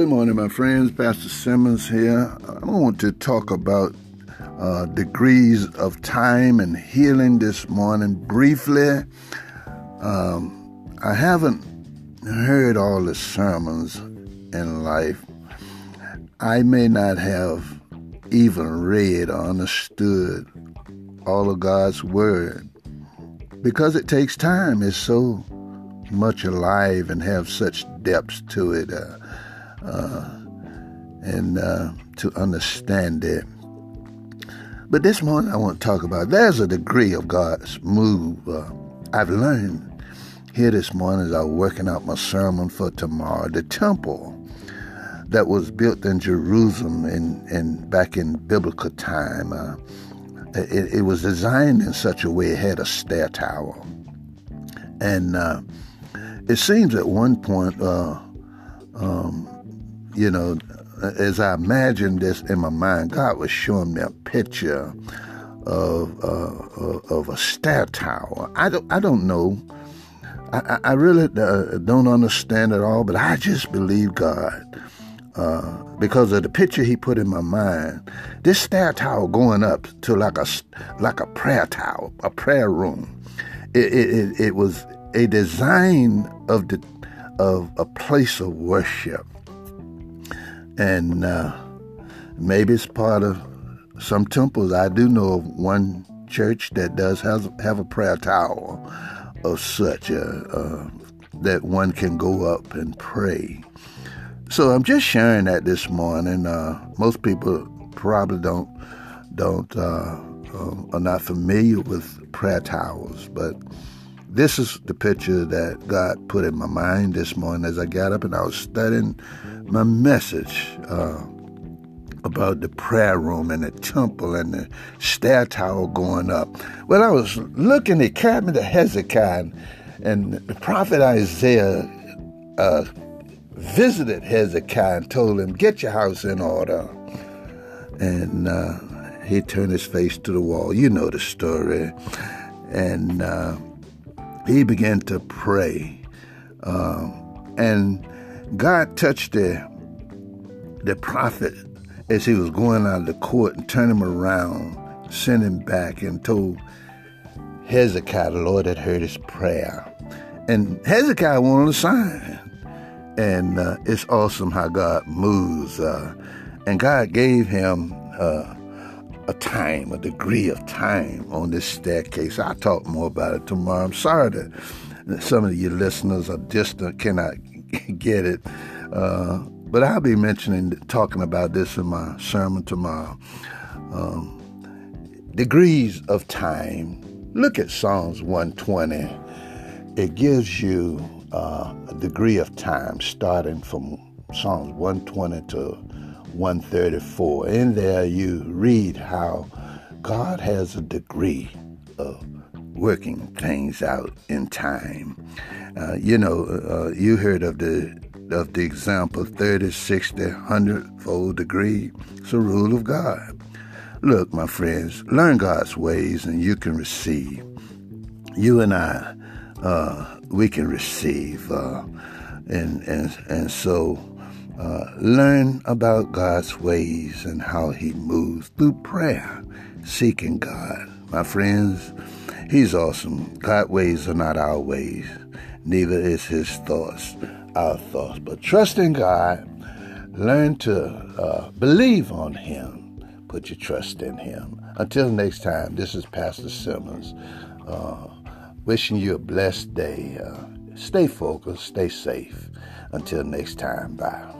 Good morning, my friends. Pastor Simmons here. I want to talk about uh, degrees of time and healing this morning briefly. Um, I haven't heard all the sermons in life. I may not have even read or understood all of God's Word because it takes time. It's so much alive and have such depths to it. Uh, uh, and uh, to understand it. But this morning I want to talk about there's a degree of God's move uh, I've learned here this morning as I'm working out my sermon for tomorrow. The temple that was built in Jerusalem in, in back in biblical time. Uh, it, it, was designed in such a way it had a stair tower, and uh, it seems at one point uh, um, you know, as I imagined this in my mind, God was showing me a picture of uh, of a stair tower. I don't I don't know. I, I really uh, don't understand it all, but I just believe God uh, because of the picture He put in my mind. This stair tower going up to like a like a prayer tower, a prayer room. It it, it was a design of the of a place of worship and uh, maybe it's part of some temples. I do know of one church that does have, have a prayer tower of such uh, uh, that one can go up and pray. So I'm just sharing that this morning. Uh, most people probably don't don't uh, are not familiar with prayer towers, but this is the picture that God put in my mind this morning as I got up and I was studying my message uh, about the prayer room and the temple and the stair tower going up. Well, I was looking at me to Hezekiah, and the prophet Isaiah uh, visited Hezekiah and told him, "Get your house in order." And uh, he turned his face to the wall. You know the story, and uh, he began to pray, um, and God touched the the prophet as he was going out of the court and turned him around, sent him back, and told Hezekiah the Lord had heard his prayer. And Hezekiah wanted a sign. And uh, it's awesome how God moves. Uh, and God gave him uh, a time, a degree of time on this staircase. I'll talk more about it tomorrow. I'm sorry that some of you listeners are distant, cannot get it. Uh, but I'll be mentioning, talking about this in my sermon tomorrow. Um, degrees of time. Look at Psalms 120. It gives you uh, a degree of time starting from Psalms 120 to 134. In there, you read how God has a degree of working things out in time. Uh, you know, uh, you heard of the of the example 30, 60, 100 fold degree. It's a rule of God. Look, my friends, learn God's ways and you can receive. You and I, uh, we can receive. Uh, and, and, and so uh, learn about God's ways and how He moves through prayer, seeking God. My friends, He's awesome. God's ways are not our ways, neither is His thoughts our thoughts. But trust in God, learn to uh, believe on Him, put your trust in Him. Until next time, this is Pastor Simmons. Uh, wishing you a blessed day. Uh, stay focused, stay safe. Until next time, bye.